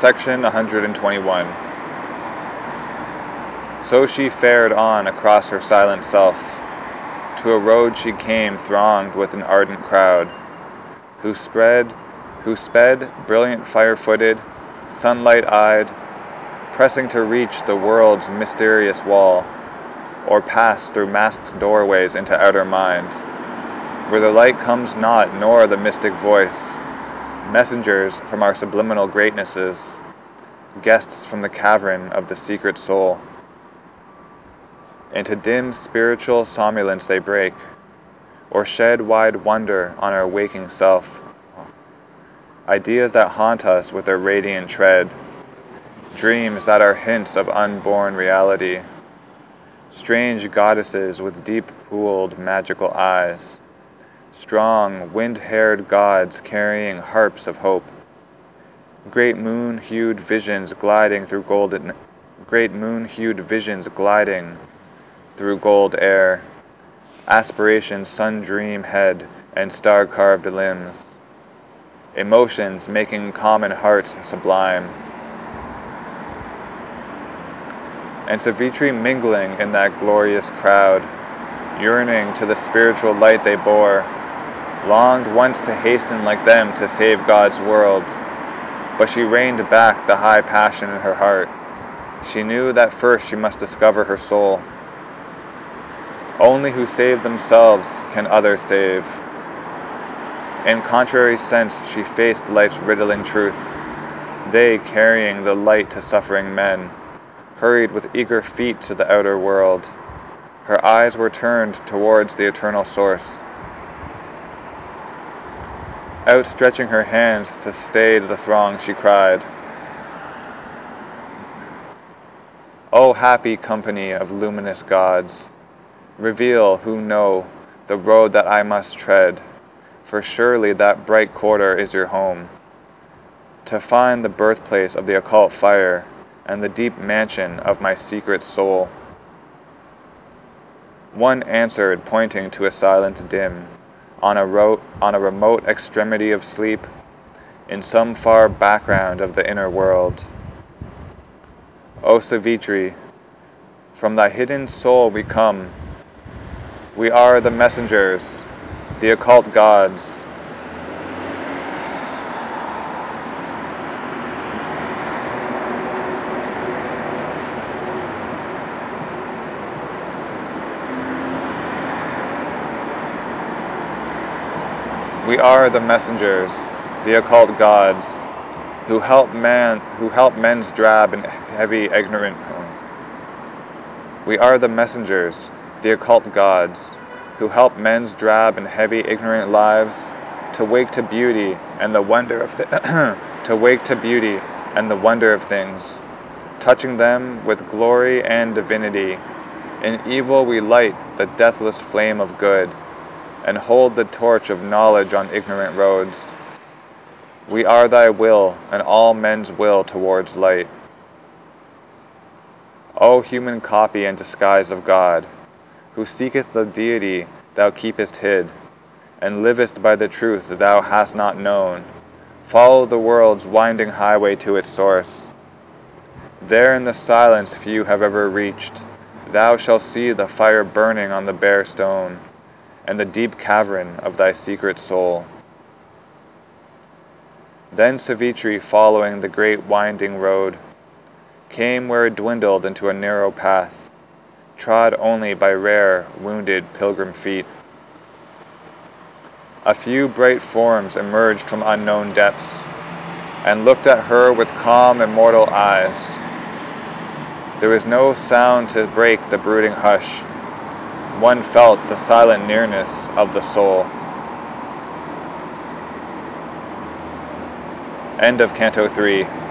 Section 121 So she fared on across her silent self, to a road she came thronged with an ardent crowd, who spread, who sped, brilliant fire-footed, sunlight-eyed, pressing to reach the world's mysterious wall, or pass through masked doorways into outer mind, where the light comes not nor the mystic voice, messengers from our subliminal greatnesses, guests from the cavern of the secret soul. Into dim spiritual somnolence they break, or shed wide wonder on our waking self. Ideas that haunt us with their radiant tread, dreams that are hints of unborn reality, strange goddesses with deep pooled magical eyes, strong wind haired gods carrying harps of hope, great moon hued visions gliding through golden great moon hued visions gliding through gold air, aspirations sun dream head and star carved limbs, emotions making common hearts sublime. And Savitri mingling in that glorious crowd, yearning to the spiritual light they bore, longed once to hasten like them to save God's world. But she reined back the high passion in her heart. She knew that first she must discover her soul. Only who save themselves can others save. In contrary sense, she faced life's riddling truth. They, carrying the light to suffering men, hurried with eager feet to the outer world. Her eyes were turned towards the eternal source. Outstretching her hands to stay the throng, she cried, O happy company of luminous gods! Reveal, who know, the road that I must tread, for surely that bright quarter is your home. To find the birthplace of the occult fire and the deep mansion of my secret soul. One answered, pointing to a silence dim, on a, ro- on a remote extremity of sleep, in some far background of the inner world. O Savitri, from thy hidden soul we come we are the messengers, the occult gods. We are the messengers, the occult gods, who help man, who help men's drab and heavy ignorant. We are the messengers, the occult gods, who help men's drab and heavy ignorant lives to wake to beauty and the wonder of to wake to beauty and the wonder of things, touching them with glory and divinity. In evil we light the deathless flame of good, and hold the torch of knowledge on ignorant roads. We are thy will, and all men's will towards light. O human copy and disguise of God! who seeketh the deity thou keepest hid, and livest by the truth thou hast not known, follow the world's winding highway to its source. There in the silence few have ever reached, thou shalt see the fire burning on the bare stone, and the deep cavern of thy secret soul. Then Savitri, following the great winding road, came where it dwindled into a narrow path trod only by rare, wounded pilgrim feet. A few bright forms emerged from unknown depths and looked at her with calm, immortal eyes. There was no sound to break the brooding hush. One felt the silent nearness of the soul. End of Canto 3.